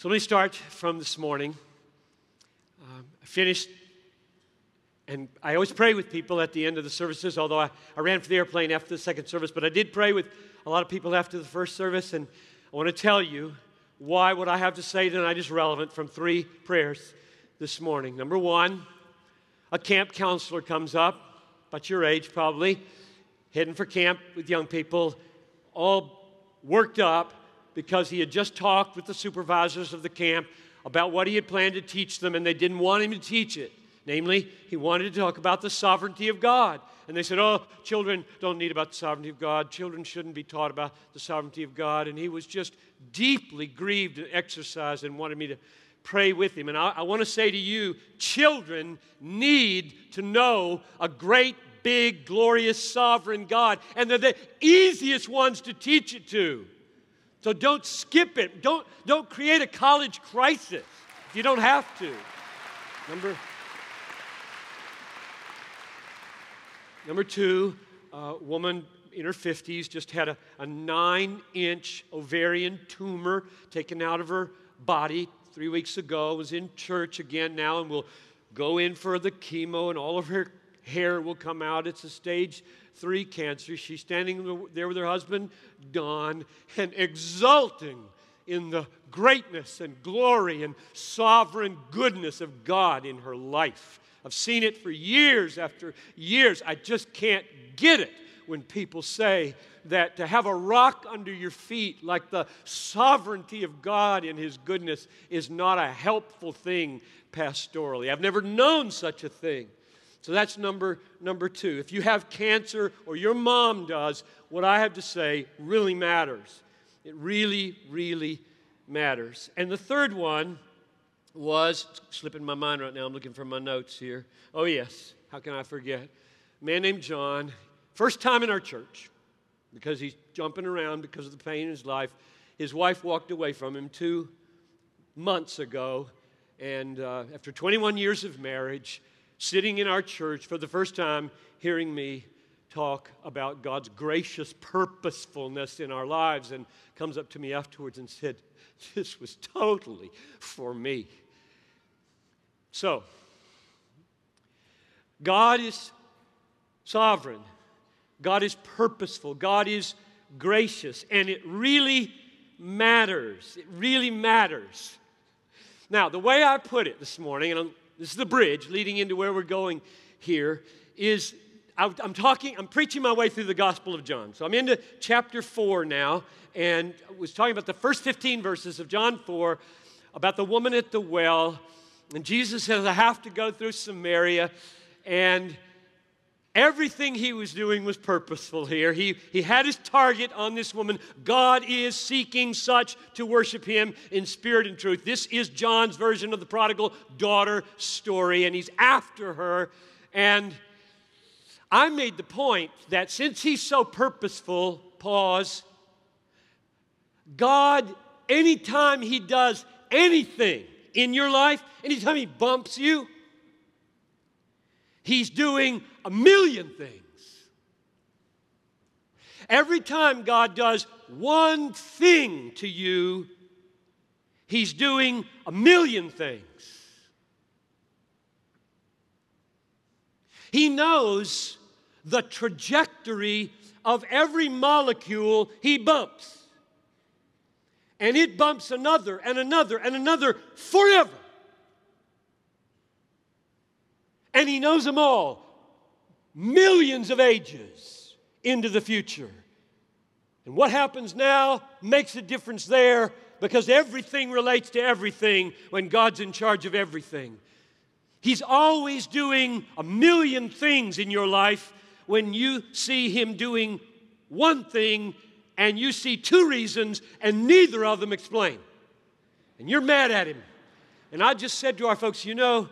So let me start from this morning. Um, I finished, and I always pray with people at the end of the services, although I, I ran for the airplane after the second service, but I did pray with a lot of people after the first service, and I want to tell you why what I have to say tonight is relevant from three prayers this morning. Number one, a camp counselor comes up, about your age probably, heading for camp with young people, all worked up because he had just talked with the supervisors of the camp about what he had planned to teach them, and they didn't want him to teach it. Namely, he wanted to talk about the sovereignty of God. And they said, Oh, children don't need about the sovereignty of God. Children shouldn't be taught about the sovereignty of God. And he was just deeply grieved and exercised and wanted me to pray with him. And I, I want to say to you, children need to know a great, big, glorious, sovereign God. And they're the easiest ones to teach it to. So don't skip it. Don't, don't create a college crisis if you don't have to. Number, number two, a woman in her 50s just had a, a nine inch ovarian tumor taken out of her body three weeks ago, was in church again now, and will go in for the chemo, and all of her hair will come out. It's a stage three cancer. She's standing there with her husband, Don, and exulting in the greatness and glory and sovereign goodness of God in her life. I've seen it for years after years. I just can't get it when people say that to have a rock under your feet, like the sovereignty of God and His goodness, is not a helpful thing pastorally. I've never known such a thing. So that's number number 2. If you have cancer or your mom does, what I have to say really matters. It really really matters. And the third one was slipping my mind right now. I'm looking for my notes here. Oh yes, how can I forget? A man named John, first time in our church because he's jumping around because of the pain in his life. His wife walked away from him 2 months ago and uh, after 21 years of marriage, sitting in our church for the first time, hearing me talk about God's gracious purposefulness in our lives, and comes up to me afterwards and said, This was totally for me. So, God is sovereign, God is purposeful, God is gracious, and it really matters. It really matters. Now, the way I put it this morning, and this is the bridge leading into where we're going here, is I'm talking, I'm preaching my way through the Gospel of John. So I'm into chapter 4 now, and I was talking about the first 15 verses of John 4 about the woman at the well. And Jesus says, I have to go through Samaria. And Everything he was doing was purposeful here. He, he had his target on this woman. God is seeking such to worship him in spirit and truth. This is John's version of the prodigal daughter story, and he's after her. And I made the point that since he's so purposeful, pause, God, anytime he does anything in your life, anytime he bumps you, he's doing a million things. Every time God does one thing to you, He's doing a million things. He knows the trajectory of every molecule He bumps. And it bumps another and another and another forever. And He knows them all millions of ages into the future. And what happens now makes a difference there because everything relates to everything when God's in charge of everything. He's always doing a million things in your life when you see Him doing one thing and you see two reasons and neither of them explain. And you're mad at Him. And I just said to our folks, you know,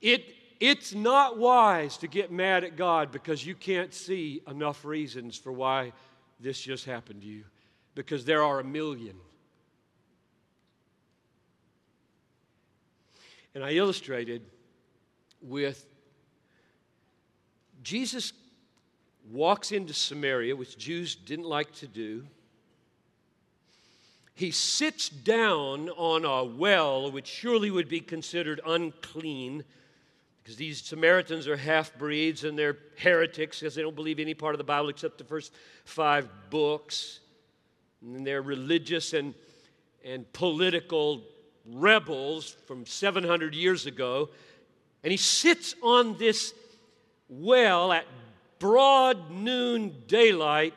it it's not wise to get mad at God because you can't see enough reasons for why this just happened to you, because there are a million. And I illustrated with Jesus walks into Samaria, which Jews didn't like to do. he sits down on a well, which surely would be considered unclean, because these Samaritans are half breeds and they're heretics because they don't believe any part of the Bible except the first five books. And they're religious and, and political rebels from 700 years ago. And he sits on this well at broad noon daylight,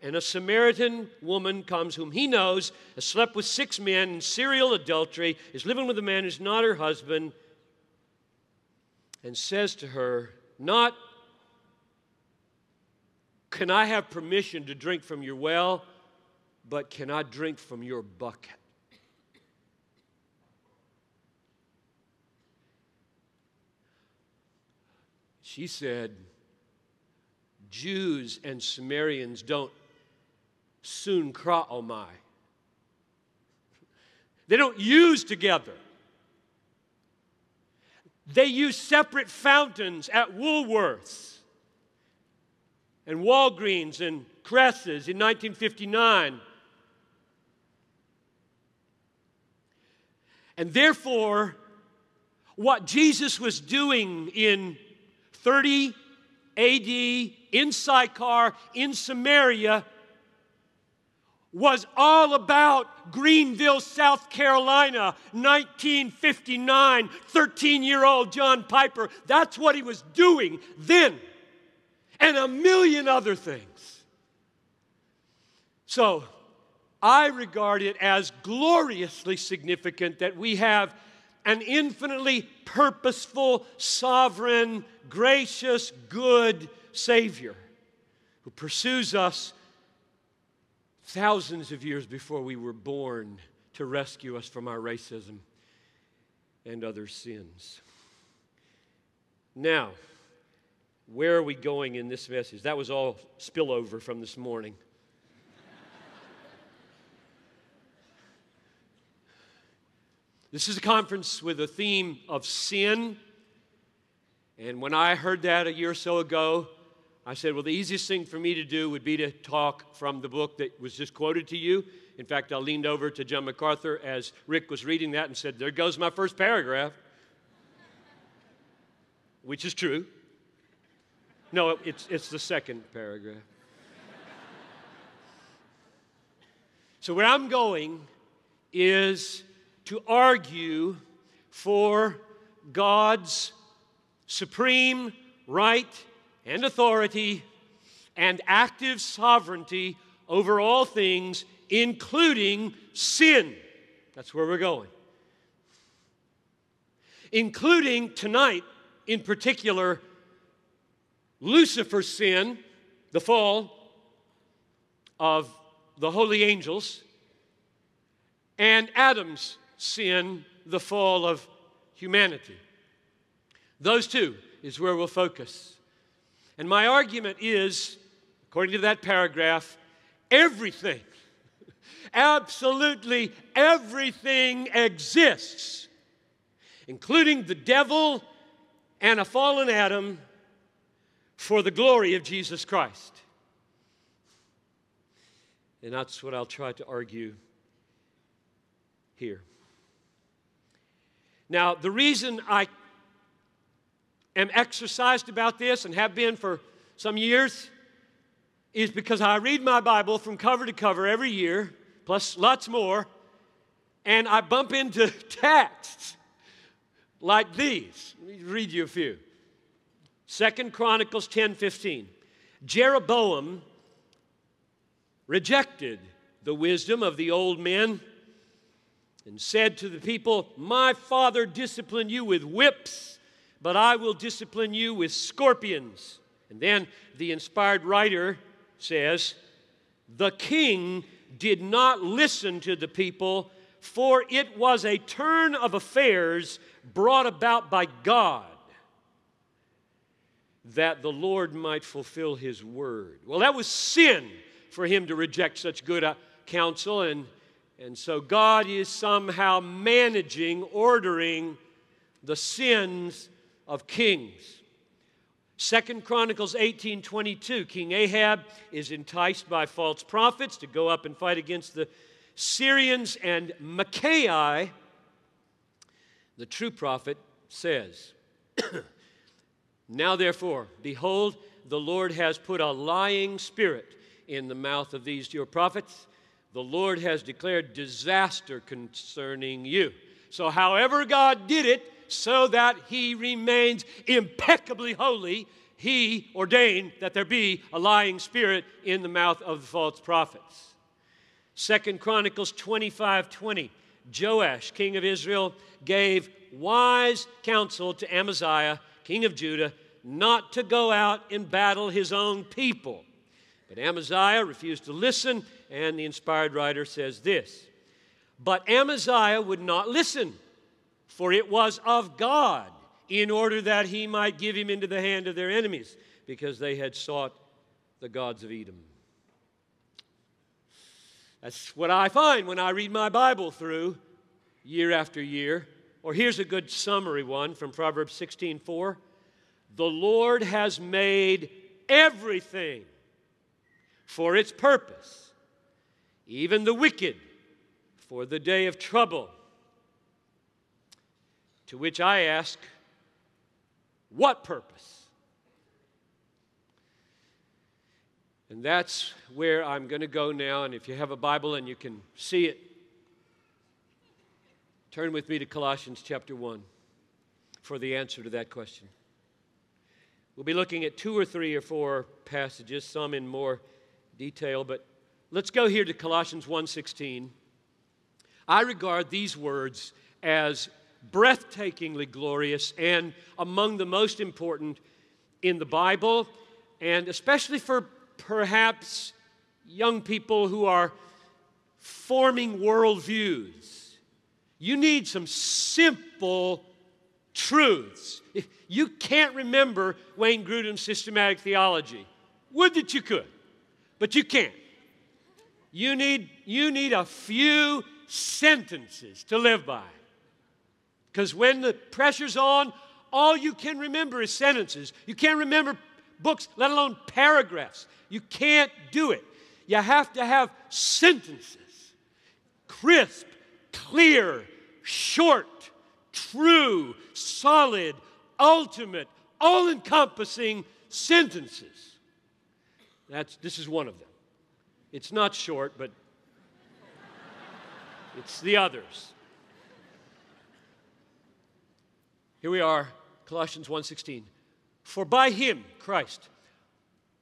and a Samaritan woman comes whom he knows has slept with six men in serial adultery, is living with a man who's not her husband, and says to her, Not, can I have permission to drink from your well, but can I drink from your bucket? She said, Jews and Samaritans don't sunchraomai. They don't use together. They use separate fountains at Woolworths and Walgreens and Kress's in 1959. And therefore, what Jesus was doing in 30 AD in Sychar, in Samaria, was all about Greenville, South Carolina, 1959, 13 year old John Piper. That's what he was doing then, and a million other things. So, I regard it as gloriously significant that we have an infinitely purposeful, sovereign, gracious, good Savior who pursues us thousands of years before we were born to rescue us from our racism and other sins. Now, where are we going in this message? That was all spillover from this morning. this is a conference with a theme of sin. And when I heard that a year or so ago, I said, well, the easiest thing for me to do would be to talk from the book that was just quoted to you. In fact, I leaned over to John MacArthur as Rick was reading that and said, There goes my first paragraph, which is true. No, it's, it's the second paragraph. so, where I'm going is to argue for God's supreme right and authority and active sovereignty over all things, including sin. That's where we're going. Including tonight, in particular, Lucifer's sin, the fall of the holy angels, and Adam's sin, the fall of humanity. Those two is where we'll focus. And my argument is, according to that paragraph, everything, absolutely everything exists, including the devil and a fallen Adam, for the glory of Jesus Christ. And that's what I'll try to argue here. Now, the reason I am exercised about this and have been for some years is because I read my Bible from cover to cover every year, plus lots more, and I bump into texts like these. Let me read you a few. Second Chronicles 10 15. Jeroboam rejected the wisdom of the old men and said to the people, My father disciplined you with whips but I will discipline you with scorpions. And then the inspired writer says, The king did not listen to the people, for it was a turn of affairs brought about by God that the Lord might fulfill his word. Well, that was sin for him to reject such good uh, counsel, and, and so God is somehow managing, ordering the sins of kings. Second Chronicles 18:22 King Ahab is enticed by false prophets to go up and fight against the Syrians and Micaiah, the true prophet says, Now therefore, behold, the Lord has put a lying spirit in the mouth of these your prophets. The Lord has declared disaster concerning you. So, however, God did it so that he remains impeccably holy, he ordained that there be a lying spirit in the mouth of the false prophets. Second Chronicles 25 20. Joash, king of Israel, gave wise counsel to Amaziah, king of Judah, not to go out and battle his own people. But Amaziah refused to listen, and the inspired writer says this But Amaziah would not listen, for it was of God, in order that he might give him into the hand of their enemies, because they had sought the gods of Edom. That's what I find when I read my Bible through year after year. Or here's a good summary one from Proverbs 16:4. The Lord has made everything for its purpose, even the wicked for the day of trouble. To which I ask, what purpose? And that's where I'm going to go now. And if you have a Bible and you can see it, turn with me to Colossians chapter 1 for the answer to that question. We'll be looking at two or three or four passages, some in more detail, but let's go here to Colossians 1:16. I regard these words as breathtakingly glorious and among the most important in the Bible, and especially for perhaps young people who are forming worldviews. You need some simple truths. You can't remember Wayne Grudem's systematic theology. Would that you could, but you can't. You need, you need a few sentences to live by. Because when the pressure's on, all you can remember is sentences. You can't remember books, let alone paragraphs. You can't do it. You have to have sentences crisp, clear, short, true, solid, ultimate, all encompassing sentences. That's, this is one of them. It's not short, but it's the others. Here we are, Colossians 1:16. For by him, Christ,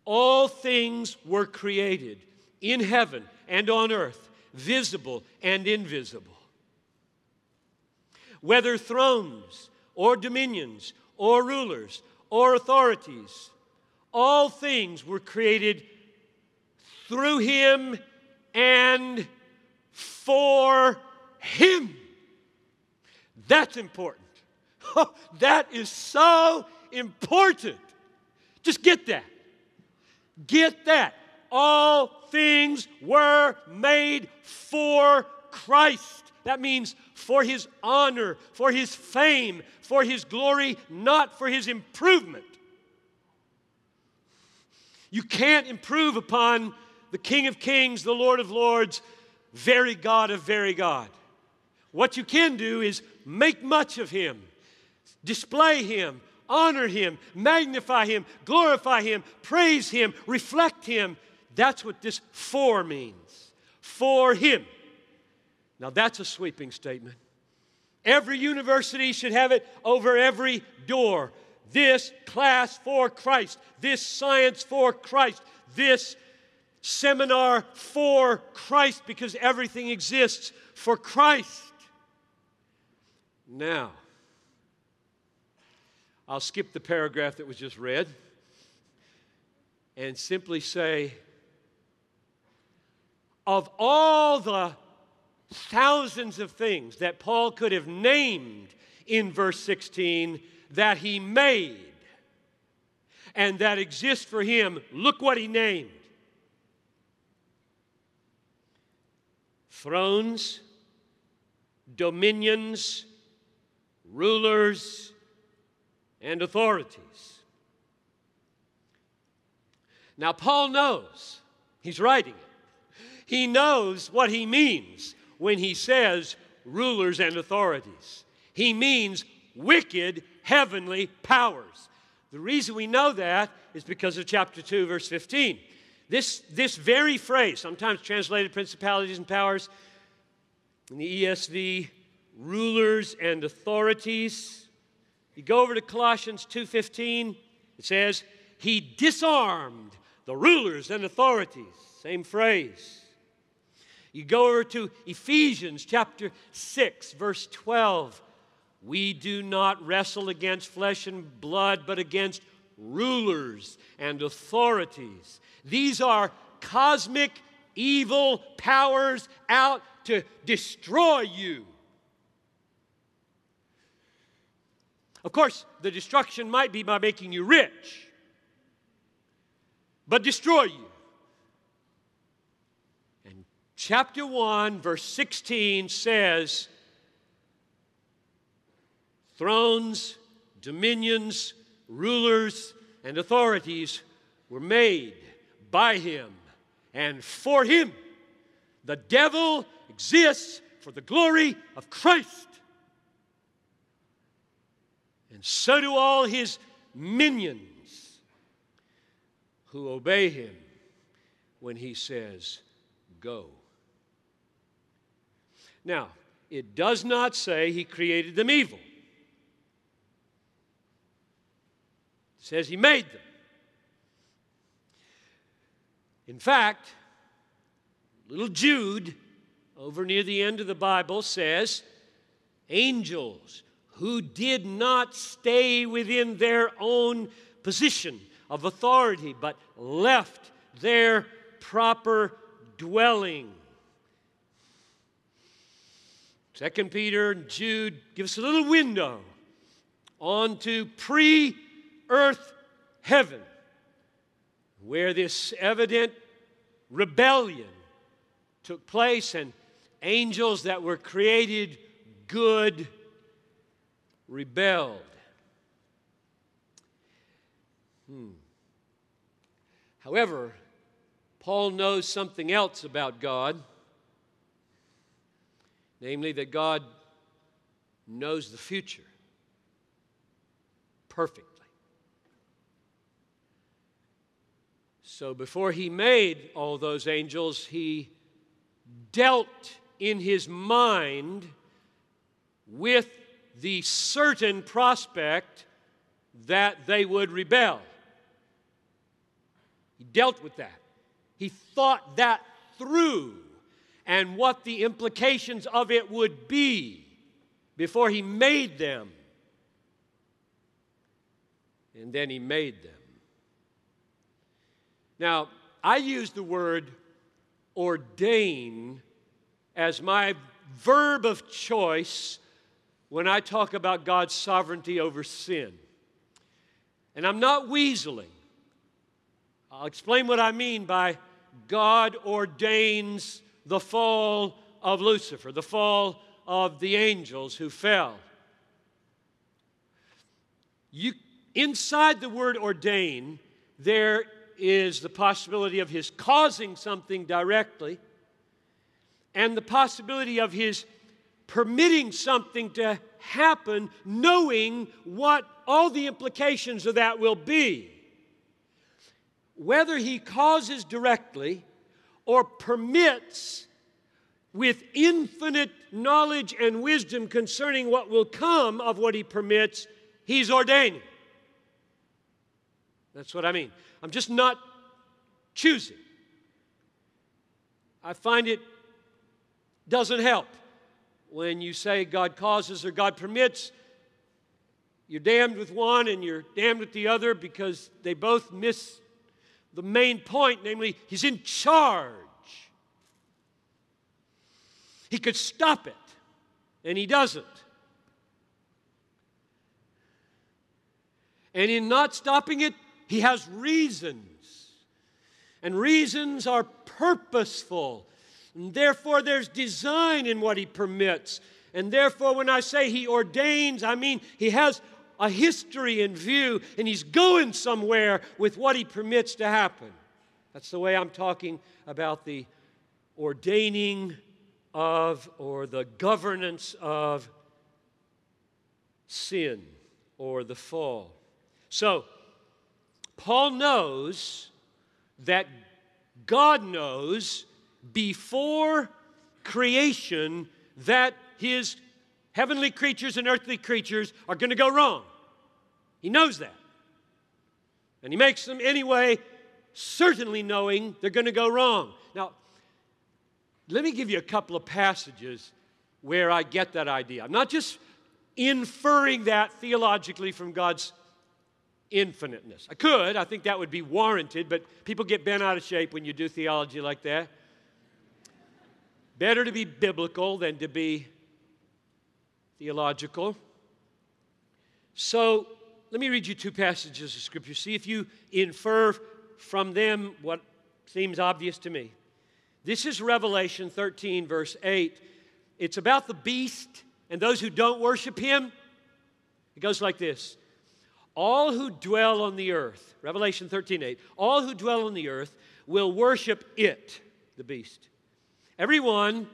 all things were created in heaven and on earth, visible and invisible. Whether thrones or dominions or rulers or authorities, all things were created through him and for him. That's important. that is so important. Just get that. Get that. All things were made for Christ. That means for his honor, for his fame, for his glory, not for his improvement. You can't improve upon the King of Kings, the Lord of Lords, very God of very God. What you can do is make much of him, display him, honor him, magnify him, glorify him, praise him, reflect him. That's what this for means. For him. Now that's a sweeping statement. Every university should have it over every door. This class for Christ, this science for Christ, this seminar for Christ, because everything exists for Christ. Now, I'll skip the paragraph that was just read and simply say of all the thousands of things that Paul could have named in verse 16 that he made and that exist for him, look what he named. Thrones, dominions, rulers, and authorities. Now, Paul knows, he's writing it. He knows what he means when he says rulers and authorities. He means wicked heavenly powers. The reason we know that is because of chapter 2, verse 15. This, this very phrase, sometimes translated principalities and powers, in the ESV, rulers and authorities. You go over to Colossians 2:15, it says, "He disarmed the rulers and authorities." Same phrase. You go over to Ephesians chapter 6, verse 12. We do not wrestle against flesh and blood, but against rulers and authorities. These are cosmic evil powers out to destroy you. Of course, the destruction might be by making you rich, but destroy you. And chapter 1, verse 16 says, Thrones, dominions, rulers, and authorities were made by him and for him. The devil exists for the glory of Christ. And so do all his minions who obey him when he says, Go. Now, it does not say he created them evil. says he made them. In fact, little Jude, over near the end of the Bible, says, Angels who did not stay within their own position of authority, but left their proper dwelling. Second Peter and Jude give us a little window onto pre earth heaven, where this evident rebellion took place and angels that were created good rebelled. Hmm. However, Paul knows something else about God, namely that God knows the future perfectly. So before he made all those angels, he dealt in his mind with the certain prospect that they would rebel. He dealt with that. He thought that through and what the implications of it would be before he made them. And then he made them. Now, I use the word ordain as my verb of choice when I talk about God's sovereignty over sin. And I'm not weaseling. I'll explain what I mean by God ordains the fall of Lucifer, the fall of the angels who fell. You, inside the word ordain, there is the possibility of his causing something directly and the possibility of his permitting something to happen, knowing what all the implications of that will be. Whether he causes directly or permits with infinite knowledge and wisdom concerning what will come of what he permits, he's ordaining. That's what I mean. I'm just not choosing. I find it doesn't help when you say God causes or God permits. You're damned with one and you're damned with the other because they both miss the main point, namely, He's in charge. He could stop it, and He doesn't. And in not stopping it, he has reasons. And reasons are purposeful. And therefore, there's design in what he permits. And therefore, when I say he ordains, I mean he has a history in view and he's going somewhere with what he permits to happen. That's the way I'm talking about the ordaining of or the governance of sin or the fall. So, Paul knows that God knows before creation that his heavenly creatures and earthly creatures are going to go wrong. He knows that. And he makes them anyway, certainly knowing they're going to go wrong. Now, let me give you a couple of passages where I get that idea. I'm not just inferring that theologically from God's infiniteness. I could, I think that would be warranted, but people get bent out of shape when you do theology like that. Better to be biblical than to be theological. So let me read you two passages of Scripture. See if you infer from them what seems obvious to me. This is Revelation 13, verse 8. It's about the beast and those who don't worship him. It goes like this All who dwell on the earth, Revelation 13, 8, all who dwell on the earth will worship it, the beast. Everyone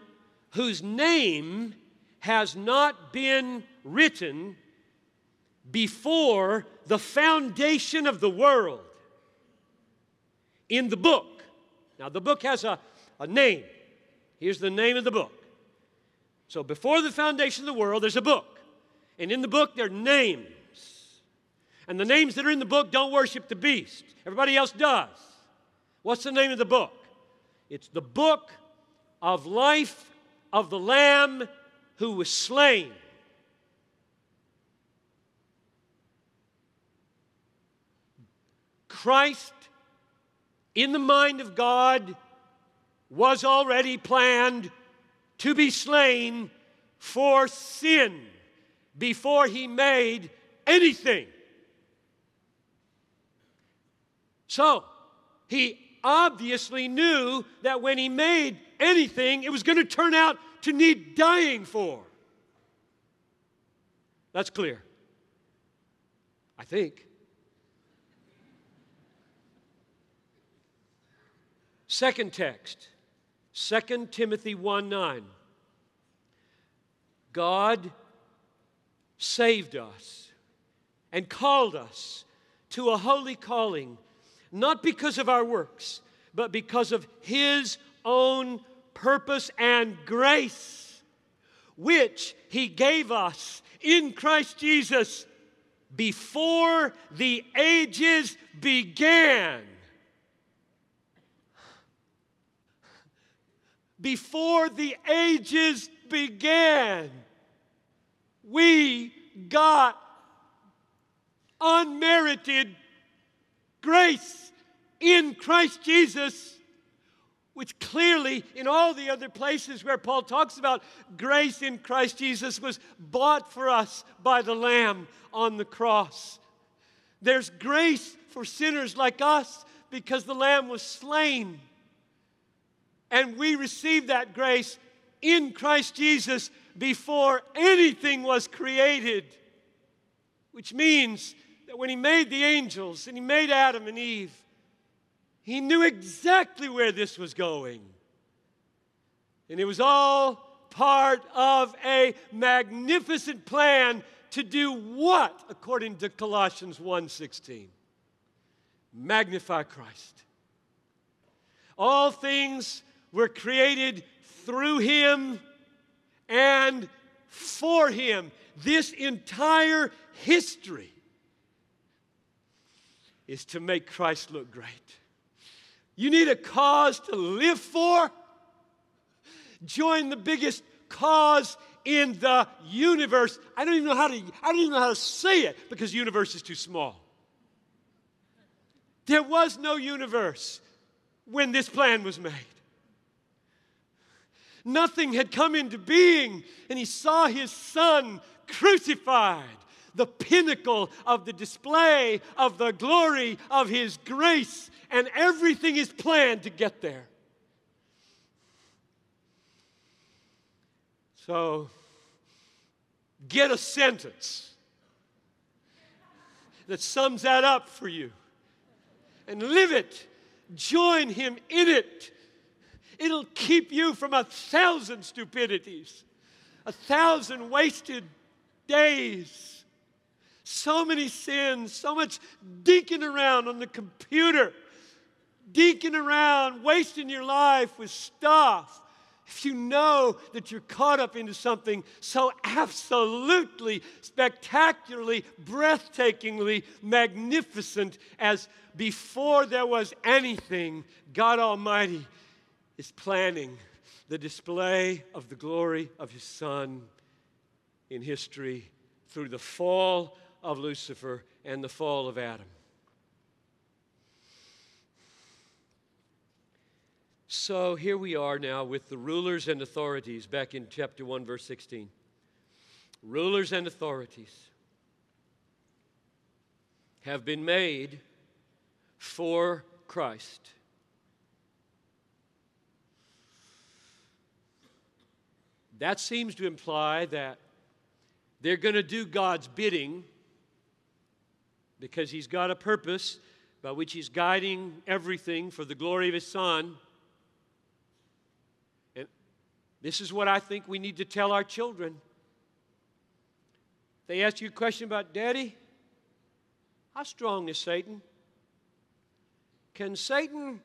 whose name has not been written before the foundation of the world in the book. Now, the book has a, a name. Here's the name of the book. So, before the foundation of the world, there's a book. And in the book, there are names. And the names that are in the book don't worship the beast, everybody else does. What's the name of the book? It's the book of life of the Lamb who was slain. Christ, in the mind of God, was already planned to be slain for sin before he made anything. So, he obviously knew that when he made anything, it was going to turn out to need dying for. That's clear. I think. Second text, 2 Timothy 1 9. God saved us and called us to a holy calling, not because of our works, but because of His own purpose and grace, which He gave us in Christ Jesus before the ages began. before the ages began, we got unmerited grace in Christ Jesus, which clearly, in all the other places where Paul talks about grace in Christ Jesus, was bought for us by the Lamb on the cross. There's grace for sinners like us because the Lamb was slain. And we received that grace in Christ Jesus before anything was created. Which means that when He made the angels and He made Adam and Eve, He knew exactly where this was going. And it was all part of a magnificent plan to do what according to Colossians 1:16 magnify Christ all things were created through him and for him. This entire history is to make Christ look great. You need a cause to live for? Join the biggest cause in the universe. I don't even know how to I don't even know how to say it because universe is too small. There was no universe when this plan was made. Nothing had come into being, and he saw his son crucified, the pinnacle of the display of the glory of his grace, and everything is planned to get there. So, get a sentence that sums that up for you and live it. Join him in it It'll keep you from a thousand stupidities, a thousand wasted days, so many sins, so much dinking around on the computer, dinking around, wasting your life with stuff. If you know that you're caught up into something so absolutely, spectacularly, breathtakingly magnificent as before there was anything, God Almighty is planning the display of the glory of His Son in history through the fall of Lucifer and the fall of Adam. So here we are now with the rulers and authorities back in chapter 1, verse 16. Rulers and authorities have been made for Christ. That seems to imply that they're going to do God's bidding because He's got a purpose by which He's guiding everything for the glory of His Son. And this is what I think we need to tell our children. They ask you a question about daddy. How strong is Satan? Can Satan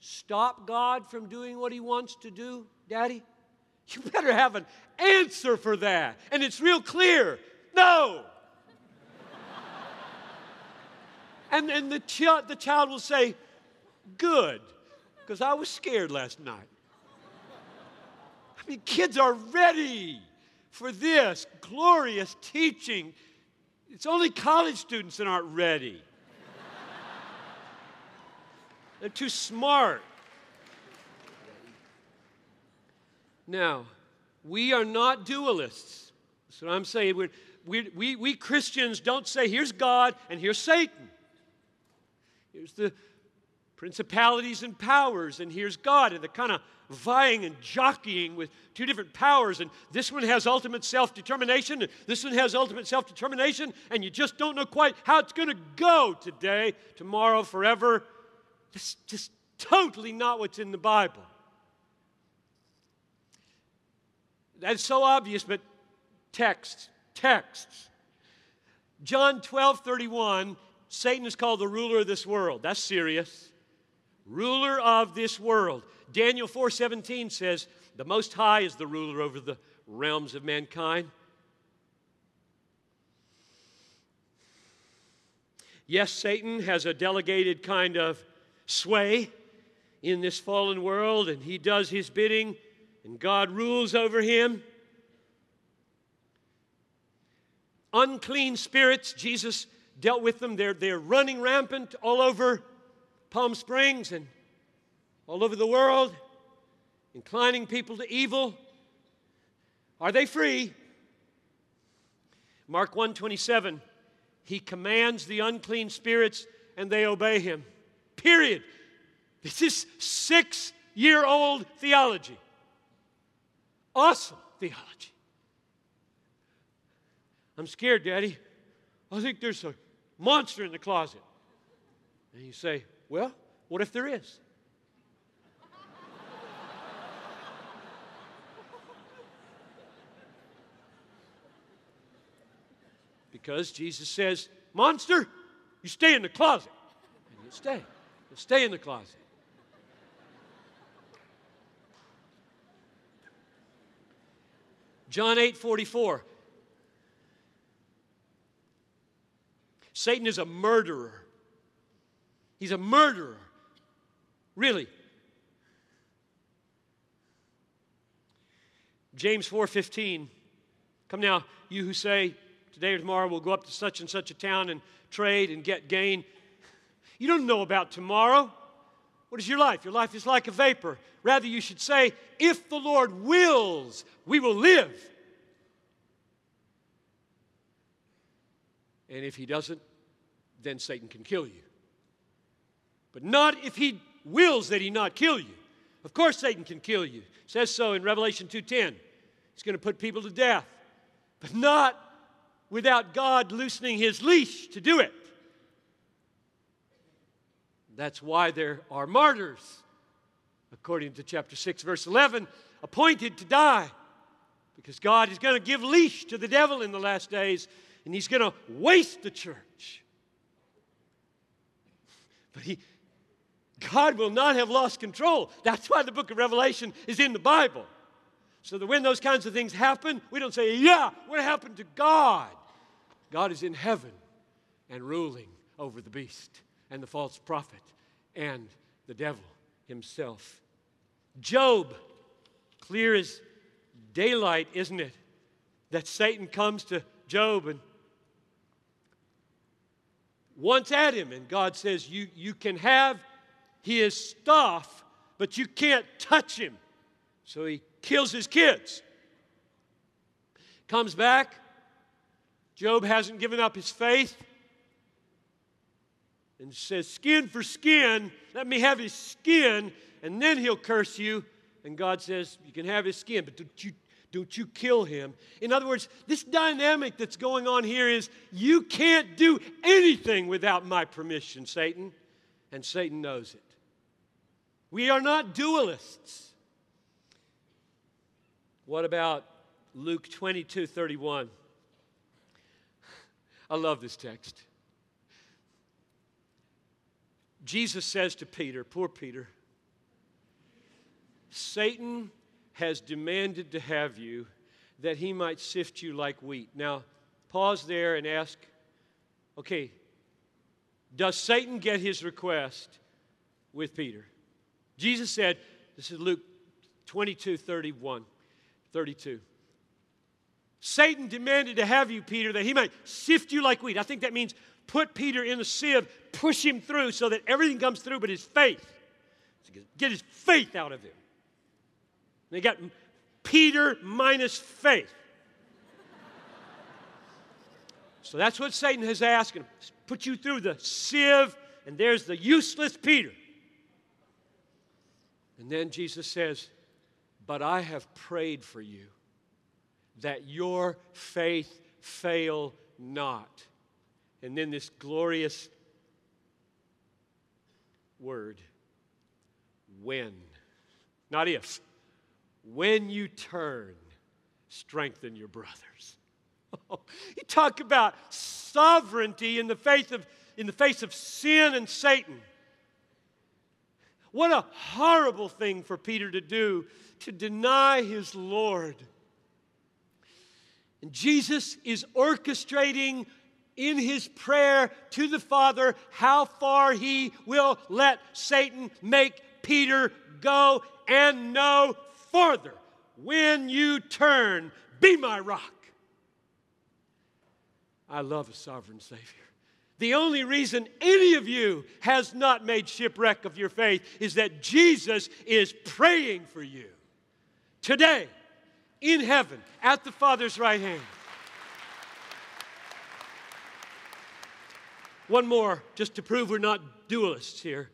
stop God from doing what he wants to do, daddy? You better have an answer for that. And it's real clear no. And then the, ch- the child will say, Good, because I was scared last night. I mean, kids are ready for this glorious teaching. It's only college students that aren't ready. They're too smart. Now, we are not dualists. That's what I'm saying. We're, we, we, we Christians don't say, here's God and here's Satan. Here's the principalities and powers, and here's God, and the kind of vying and jockeying with two different powers. And this one has ultimate self determination, and this one has ultimate self determination, and you just don't know quite how it's going to go today, tomorrow, forever. It's just totally not what's in the Bible. That's so obvious, but texts, texts. John 12 31, Satan is called the ruler of this world. That's serious. Ruler of this world. Daniel 4:17 says, "The most high is the ruler over the realms of mankind." Yes, Satan has a delegated kind of sway in this fallen world, and he does his bidding, and God rules over him. Unclean spirits, Jesus dealt with them. They're, they're running rampant all over Palm Springs and all over the world, inclining people to evil. Are they free? Mark 127, he commands the unclean spirits and they obey him. Period. This is six year old theology. Awesome theology. I'm scared, Daddy. I think there's a monster in the closet. And you say, Well, what if there is? Because Jesus says, Monster, you stay in the closet. And you stay. You stay in the closet. John 8 44. Satan is a murderer. He's a murderer. Really. James 4:15 Come now, you who say today or tomorrow we'll go up to such and such a town and trade and get gain. You don't know about tomorrow. What is your life? Your life is like a vapor. Rather, you should say, if the Lord wills, we will live. And if he doesn't, then Satan can kill you. But not if he wills that he not kill you. Of course Satan can kill you. It says so in Revelation 2:10. He's going to put people to death. But not without God loosening his leash to do it. That's why there are martyrs. according to chapter 6, verse 11, appointed to die because God is going to give leash to the devil in the last days and he's going to waste the church. But he, God will not have lost control. That's why the book of Revelation is in the Bible. So that when those kinds of things happen, we don't say, Yeah, what happened to God? God is in heaven and ruling over the beast and the false prophet and the devil himself. Job, clear as daylight, isn't it? That Satan comes to Job and wants at him, and God says, You, you can have his stuff, but you can't touch him. So he kills his kids. Comes back. Job hasn't given up his faith and says, Skin for skin, let me have his skin, and then he'll curse you. And God says, You can have his skin, but you, don't you kill him. In other words, this dynamic that's going on here is you can't do anything without my permission, Satan. And Satan knows it. We are not dualists. What about Luke 22 31? I love this text. Jesus says to Peter, poor Peter, Satan has demanded to have you that he might sift you like wheat. Now, pause there and ask okay, does Satan get his request with Peter? Jesus said, this is Luke 22 31. 32. Satan demanded to have you, Peter, that he might sift you like wheat. I think that means put Peter in a sieve, push him through so that everything comes through but his faith. Get his faith out of him. They got Peter minus faith. so that's what Satan has asked him. Put you through the sieve, and there's the useless Peter. And then Jesus says, but I have prayed for you that your faith fail not. And then this glorious word when. Not if. When you turn, strengthen your brothers. you talk about sovereignty in the face of, in the face of sin and Satan. What a horrible thing for Peter to do to deny his Lord. And Jesus is orchestrating in his prayer to the Father how far he will let Satan make Peter go and no farther. When you turn, be my rock. I love a sovereign Savior. The only reason any of you has not made shipwreck of your faith is that Jesus is praying for you today in heaven at the Father's right hand. One more, just to prove we're not dualists here.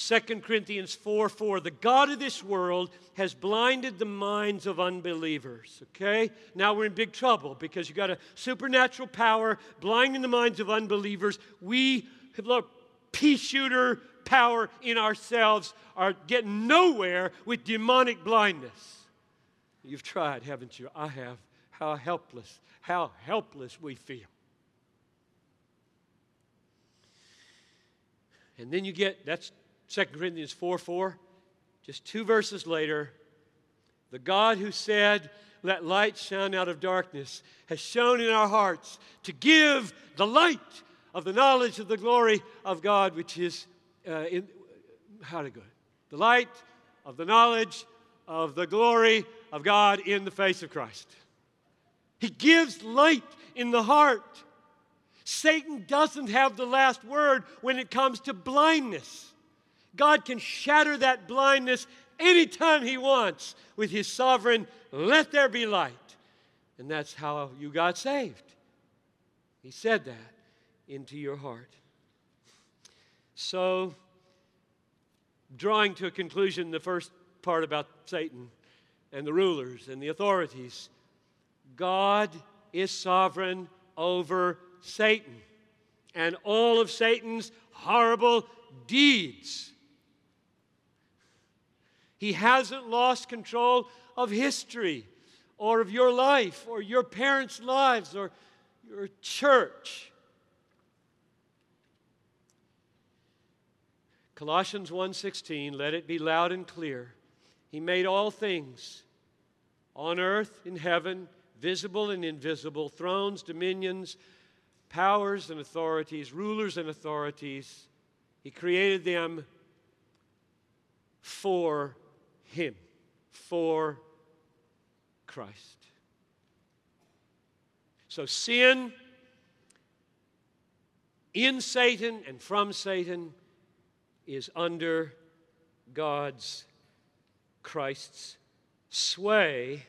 2 Corinthians 4 4. The God of this world has blinded the minds of unbelievers. Okay? Now we're in big trouble because you got a supernatural power blinding the minds of unbelievers. We have a pea shooter power in ourselves are getting nowhere with demonic blindness. You've tried, haven't you? I have. How helpless, how helpless we feel. And then you get, that's 2 Corinthians 4 4. Just two verses later, the God who said, Let light shine out of darkness, has shone in our hearts to give the light of the knowledge of the glory of God, which is, uh, in, how to go? The light of the knowledge of the glory of God in the face of Christ. He gives light in the heart. Satan doesn't have the last word when it comes to blindness. God can shatter that blindness anytime He wants with His sovereign, let there be light. And that's how you got saved. He said that into your heart. So, drawing to a conclusion the first part about Satan and the rulers and the authorities. God is sovereign over Satan and all of Satan's horrible deeds. He hasn't lost control of history or of your life or your parents' lives or your church. Colossians 1:16 let it be loud and clear. He made all things on earth in heaven, visible and invisible, thrones, dominions, powers and authorities, rulers and authorities. He created them for him, for Christ. So sin in Satan and from Satan is under God's, Christ's sway,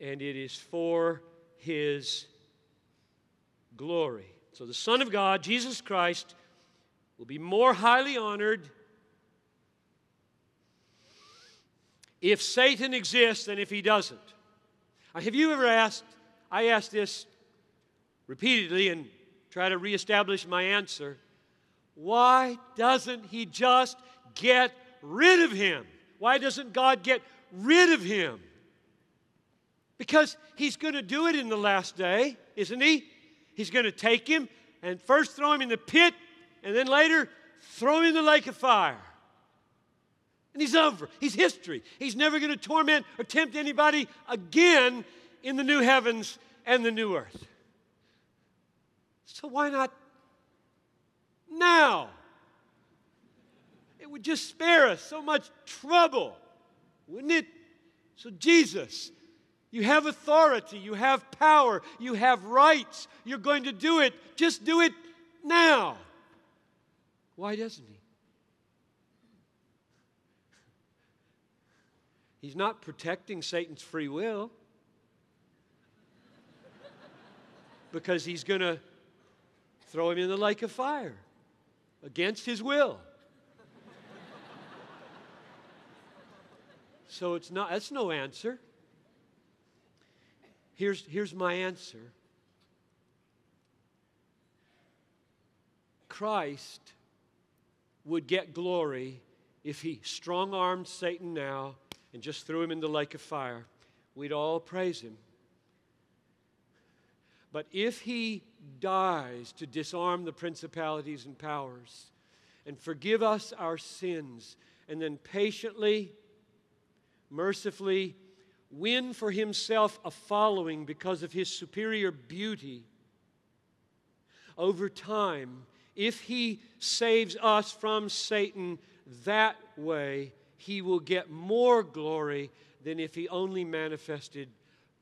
and it is for his glory. So the Son of God, Jesus Christ, will be more highly honored if Satan exists and if he doesn't. Have you ever asked? I asked this repeatedly and try to reestablish my answer. Why doesn't he just get rid of him? Why doesn't God get rid of him? Because he's going to do it in the last day, isn't he? He's going to take him and first throw him in the pit and then later throw him in the lake of fire. And he's over. He's history. He's never going to torment or tempt anybody again in the new heavens and the new earth. So why not now? It would just spare us so much trouble, wouldn't it? So, Jesus, you have authority, you have power, you have rights. You're going to do it. Just do it now. Why doesn't he? He's not protecting Satan's free will because he's going to throw him in the lake of fire against his will. so it's not that's no answer. Here's, here's my answer. Christ would get glory if he strong armed Satan now and just threw him in the lake of fire, we'd all praise him. But if he dies to disarm the principalities and powers and forgive us our sins, and then patiently, mercifully win for himself a following because of his superior beauty, over time, if he saves us from Satan that way, he will get more glory than if he only manifested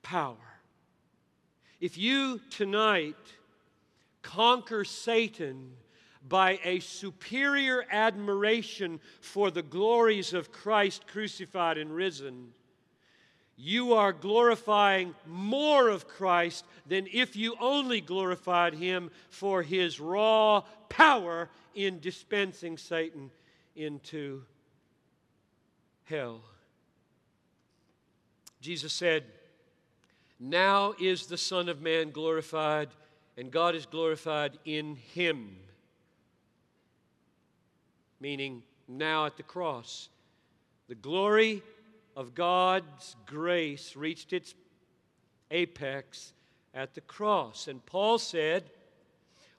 power. If you tonight conquer Satan by a superior admiration for the glories of Christ crucified and risen, you are glorifying more of Christ than if you only glorified him for his raw power in dispensing Satan into hell. Jesus said, Now is the Son of Man glorified, and God is glorified in him. Meaning, now at the cross. The glory of God's grace reached its apex at the cross. And Paul said,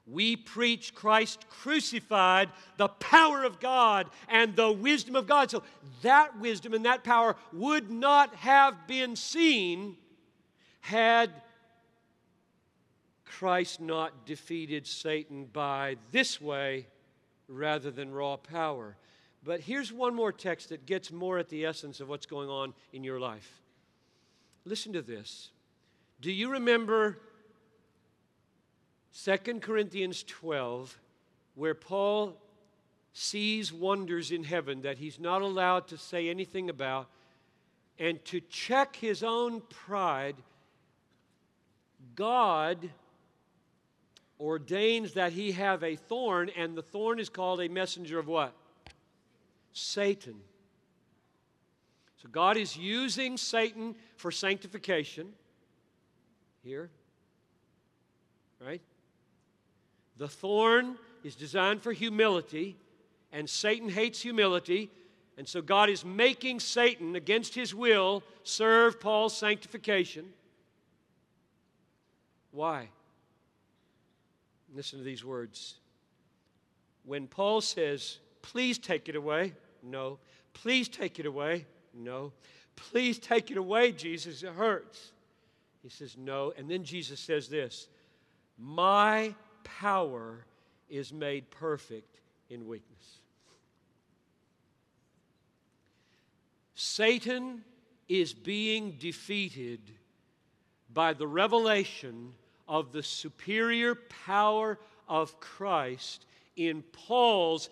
we preach Christ crucified, the power of God and the wisdom of God. So that wisdom and that power would not have been seen had Christ not defeated Satan by this way rather than raw power. But here's one more text that gets more at the essence of what's going on in your life. Listen to this. Do you remember 2 Corinthians 12, where Paul sees wonders in heaven that he's not allowed to say anything about, and to check his own pride, God ordains that he have a thorn, and the thorn is called a messenger of what? Satan. So God is using Satan for sanctification here, right? The thorn is designed for humility, and Satan hates humility. And so God is making Satan, against his will, serve Paul's sanctification. Why? Listen to these words. When Paul says, Please take it away, no. Please take it away, no. Please take it away, Jesus, it hurts. He says, No. And then Jesus says this My power is made perfect in weakness. Satan is being defeated by the revelation of the superior power of Christ in Paul's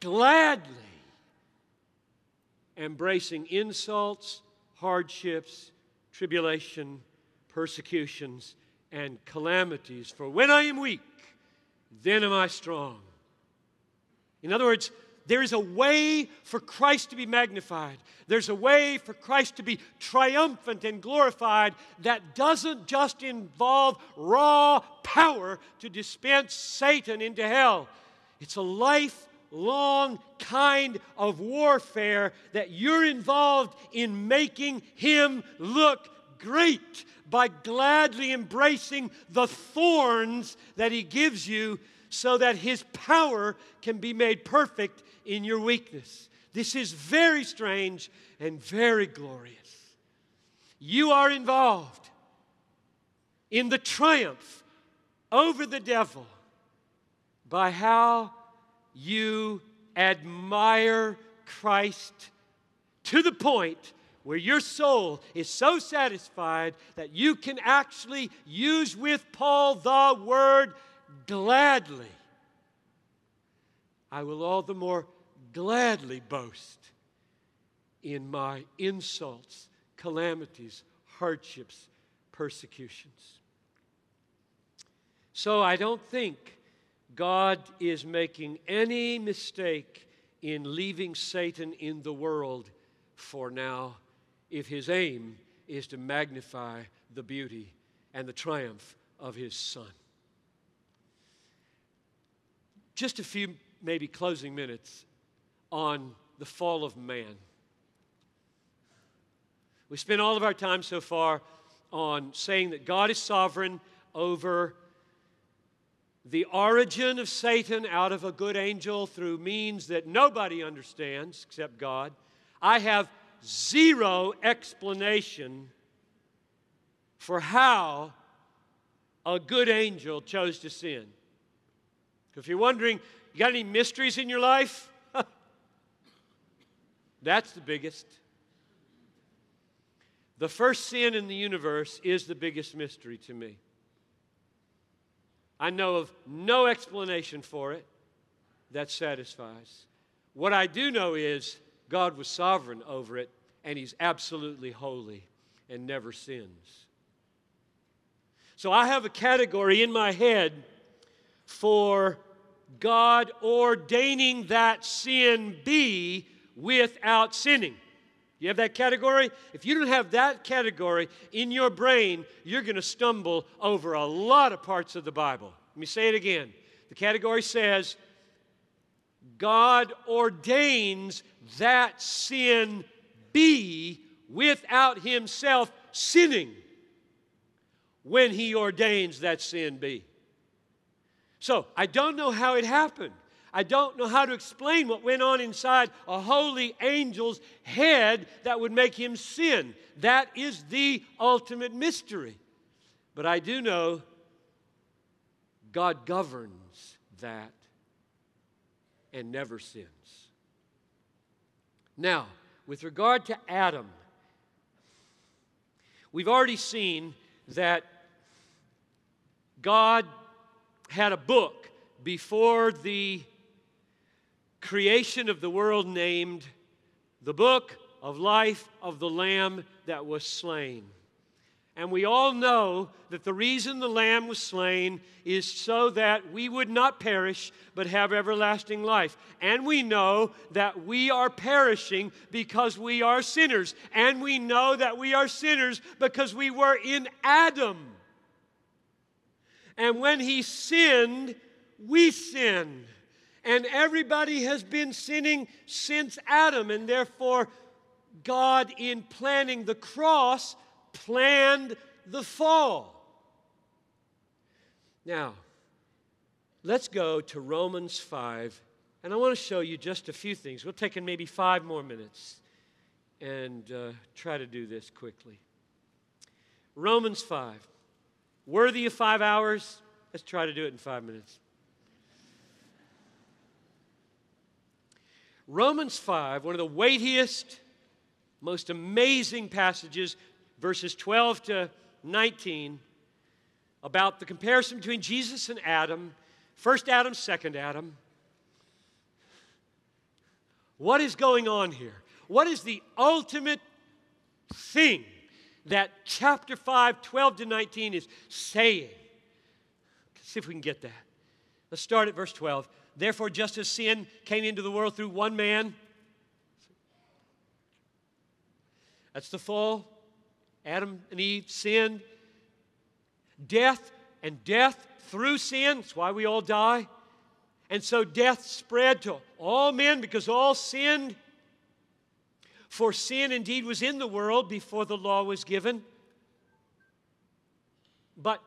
gladly embracing insults, hardships, tribulation, persecutions, and calamities. For when I am weak, then am I strong. In other words, there is a way for Christ to be magnified. There's a way for Christ to be triumphant and glorified that doesn't just involve raw power to dispense Satan into hell. It's a lifelong kind of warfare that you're involved in making him look great by gladly embracing the thorns that he gives you so that his power can be made perfect in your weakness. This is very strange and very glorious. You are involved in the triumph over the devil by how you admire Christ to the point where your soul is so satisfied that you can actually use with Paul the word gladly. I will all the more gladly boast in my insults, calamities, hardships, persecutions. So I don't think God is making any mistake in leaving Satan in the world for now if his aim is to magnify the beauty and the triumph of his Son. Just a few, maybe closing minutes on the fall of man. We spent all of our time so far on saying that God is sovereign over the origin of Satan out of a good angel through means that nobody understands except God. I have zero explanation for how a good angel chose to sin. If you're wondering, you got any mysteries in your life? That's the biggest. The first sin in the universe is the biggest mystery to me. I know of no explanation for it that satisfies. What I do know is God was sovereign over it, and He's absolutely holy and never sins. So I have a category in my head for God ordaining that sin be without sinning. You have that category? If you don't have that category in your brain, you're going to stumble over a lot of parts of the Bible. Let me say it again. The category says God ordains that sin be without himself sinning when he ordains that sin be. So, I don't know how it happened. I don't know how to explain what went on inside a holy angel's head that would make him sin. That is the ultimate mystery. But I do know God governs that and never sins. Now, with regard to Adam, we've already seen that God had a book before the creation of the world named the book of life of the Lamb that was slain. And we all know that the reason the Lamb was slain is so that we would not perish, but have everlasting life. And we know that we are perishing because we are sinners. And we know that we are sinners because we were in Adam. And when he sinned, we sinned. And everybody has been sinning since Adam, and therefore, God, in planning the cross, planned the fall. Now, let's go to Romans 5, and I want to show you just a few things. We'll take in maybe five more minutes and uh, try to do this quickly. Romans 5. Worthy of five hours? Let's try to do it in five minutes. Romans 5, one of the weightiest, most amazing passages, verses 12 to 19, about the comparison between Jesus and Adam, first Adam, second Adam. What is going on here? What is the ultimate thing that chapter 5, 12 to 19 is saying? Let's see if we can get that. Let's start at verse 12. Therefore, just as sin came into the world through one man, that's the fall. Adam and Eve sinned. Death and death through sin, that's why we all die. And so death spread to all men because all sinned. For sin indeed was in the world before the law was given. But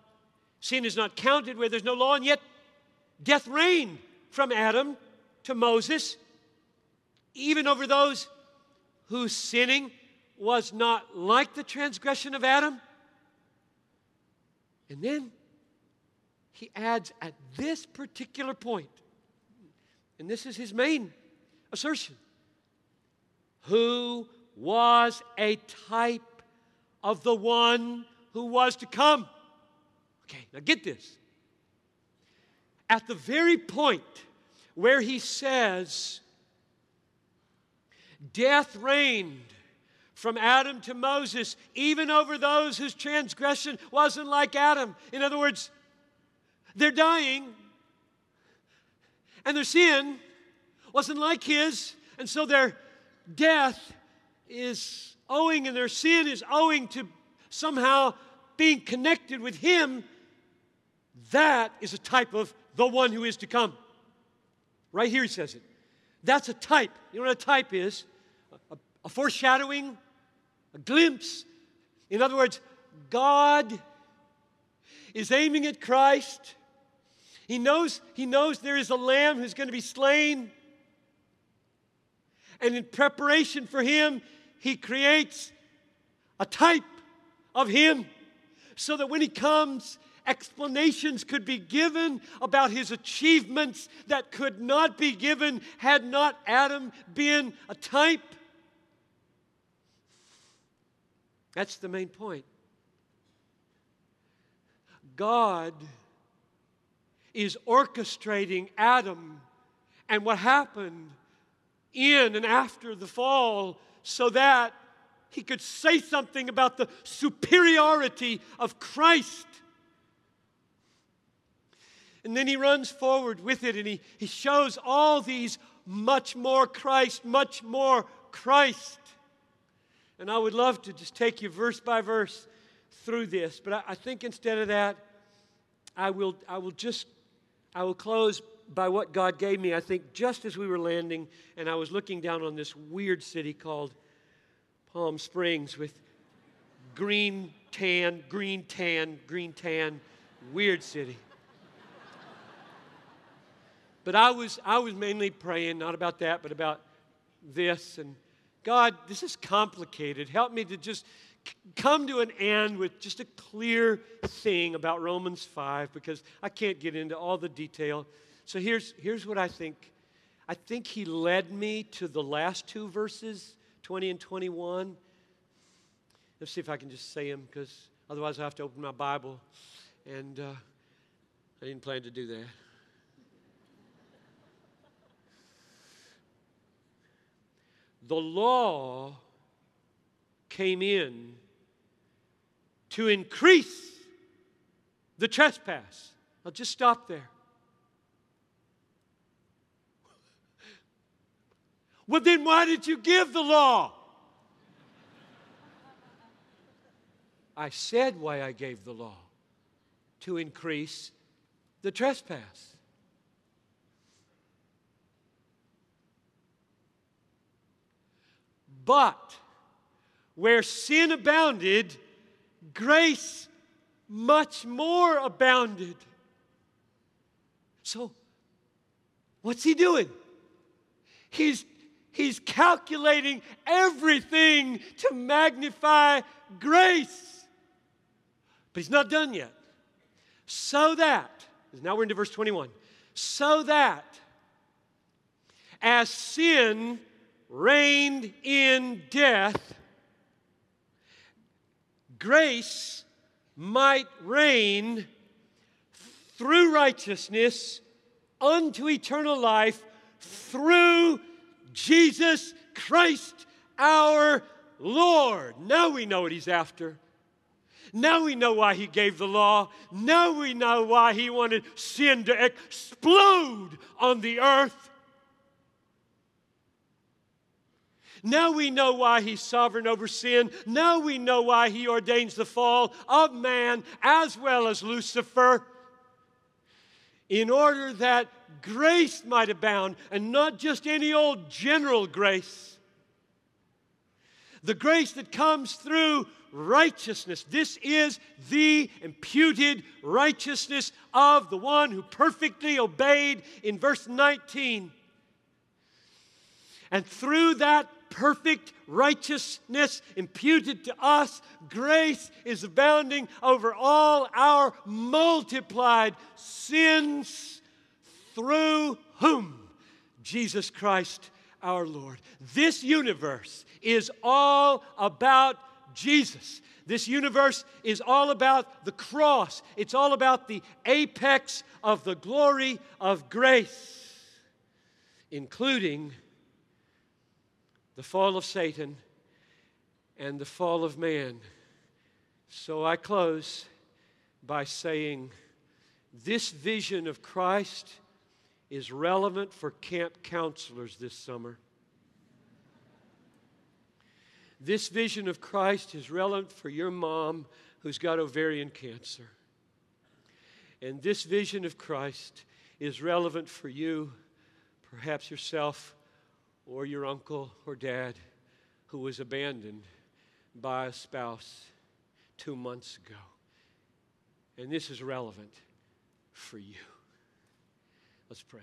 sin is not counted where there's no law, and yet death reigned from Adam to Moses, even over those whose sinning was not like the transgression of Adam. And then he adds at this particular point, and this is his main assertion who was a type of the one who was to come. Okay, now get this at the very point where he says, Death reigned from Adam to Moses, even over those whose transgression wasn't like Adam. In other words, they're dying, and their sin wasn't like his, and so their death is owing, and their sin is owing to somehow being connected with him. That is a type of the one who is to come. Right here he says it. That's a type. You know what a type is? A, a foreshadowing, a glimpse. In other words, God is aiming at Christ. He knows, he knows there is a lamb who's going to be slain. And in preparation for him, he creates a type of him so that when he comes, explanations could be given about his achievements that could not be given had not Adam been a type. That's the main point. God is orchestrating Adam and what happened in and after the fall so that he could say something about the superiority of Christ and then he runs forward with it and he, he shows all these much more Christ, much more Christ. And I would love to just take you verse by verse through this, but I, I think instead of that, I will, I will just, I will close by what God gave me. I think just as we were landing and I was looking down on this weird city called Palm Springs with green tan, green tan, green tan, weird city. But I was, I was mainly praying, not about that, but about this. And God, this is complicated. Help me to just come to an end with just a clear thing about Romans 5 because I can't get into all the detail. So here's, here's what I think I think he led me to the last two verses, 20 and 21. Let's see if I can just say them because otherwise I have to open my Bible. And uh, I didn't plan to do that. The law came in to increase the trespass. I'll just stop there. Well, then why did you give the law? I said why I gave the law to increase the trespass. But where sin abounded, grace much more abounded. So, what's he doing? He's, he's calculating everything to magnify grace. But he's not done yet. So that, now we're into verse 21, so that as sin reigned in death, grace might reign through righteousness unto eternal life through Jesus Christ our Lord. Now we know what he's after. Now we know why he gave the law. Now we know why he wanted sin to explode on the earth. Now we know why he's sovereign over sin. Now we know why he ordains the fall of man as well as Lucifer. In order that grace might abound, and not just any old general grace. The grace that comes through righteousness. This is the imputed righteousness of the one who perfectly obeyed in verse 19. And through that perfect righteousness imputed to us, grace is abounding over all our multiplied sins through whom? Jesus Christ our Lord. This universe is all about Jesus. This universe is all about the cross. It's all about the apex of the glory of grace, including the fall of Satan, and the fall of man. So I close by saying this vision of Christ is relevant for camp counselors this summer. This vision of Christ is relevant for your mom who's got ovarian cancer. And this vision of Christ is relevant for you, perhaps yourself or your uncle or dad who was abandoned by a spouse two months ago. And this is relevant for you. Let's pray.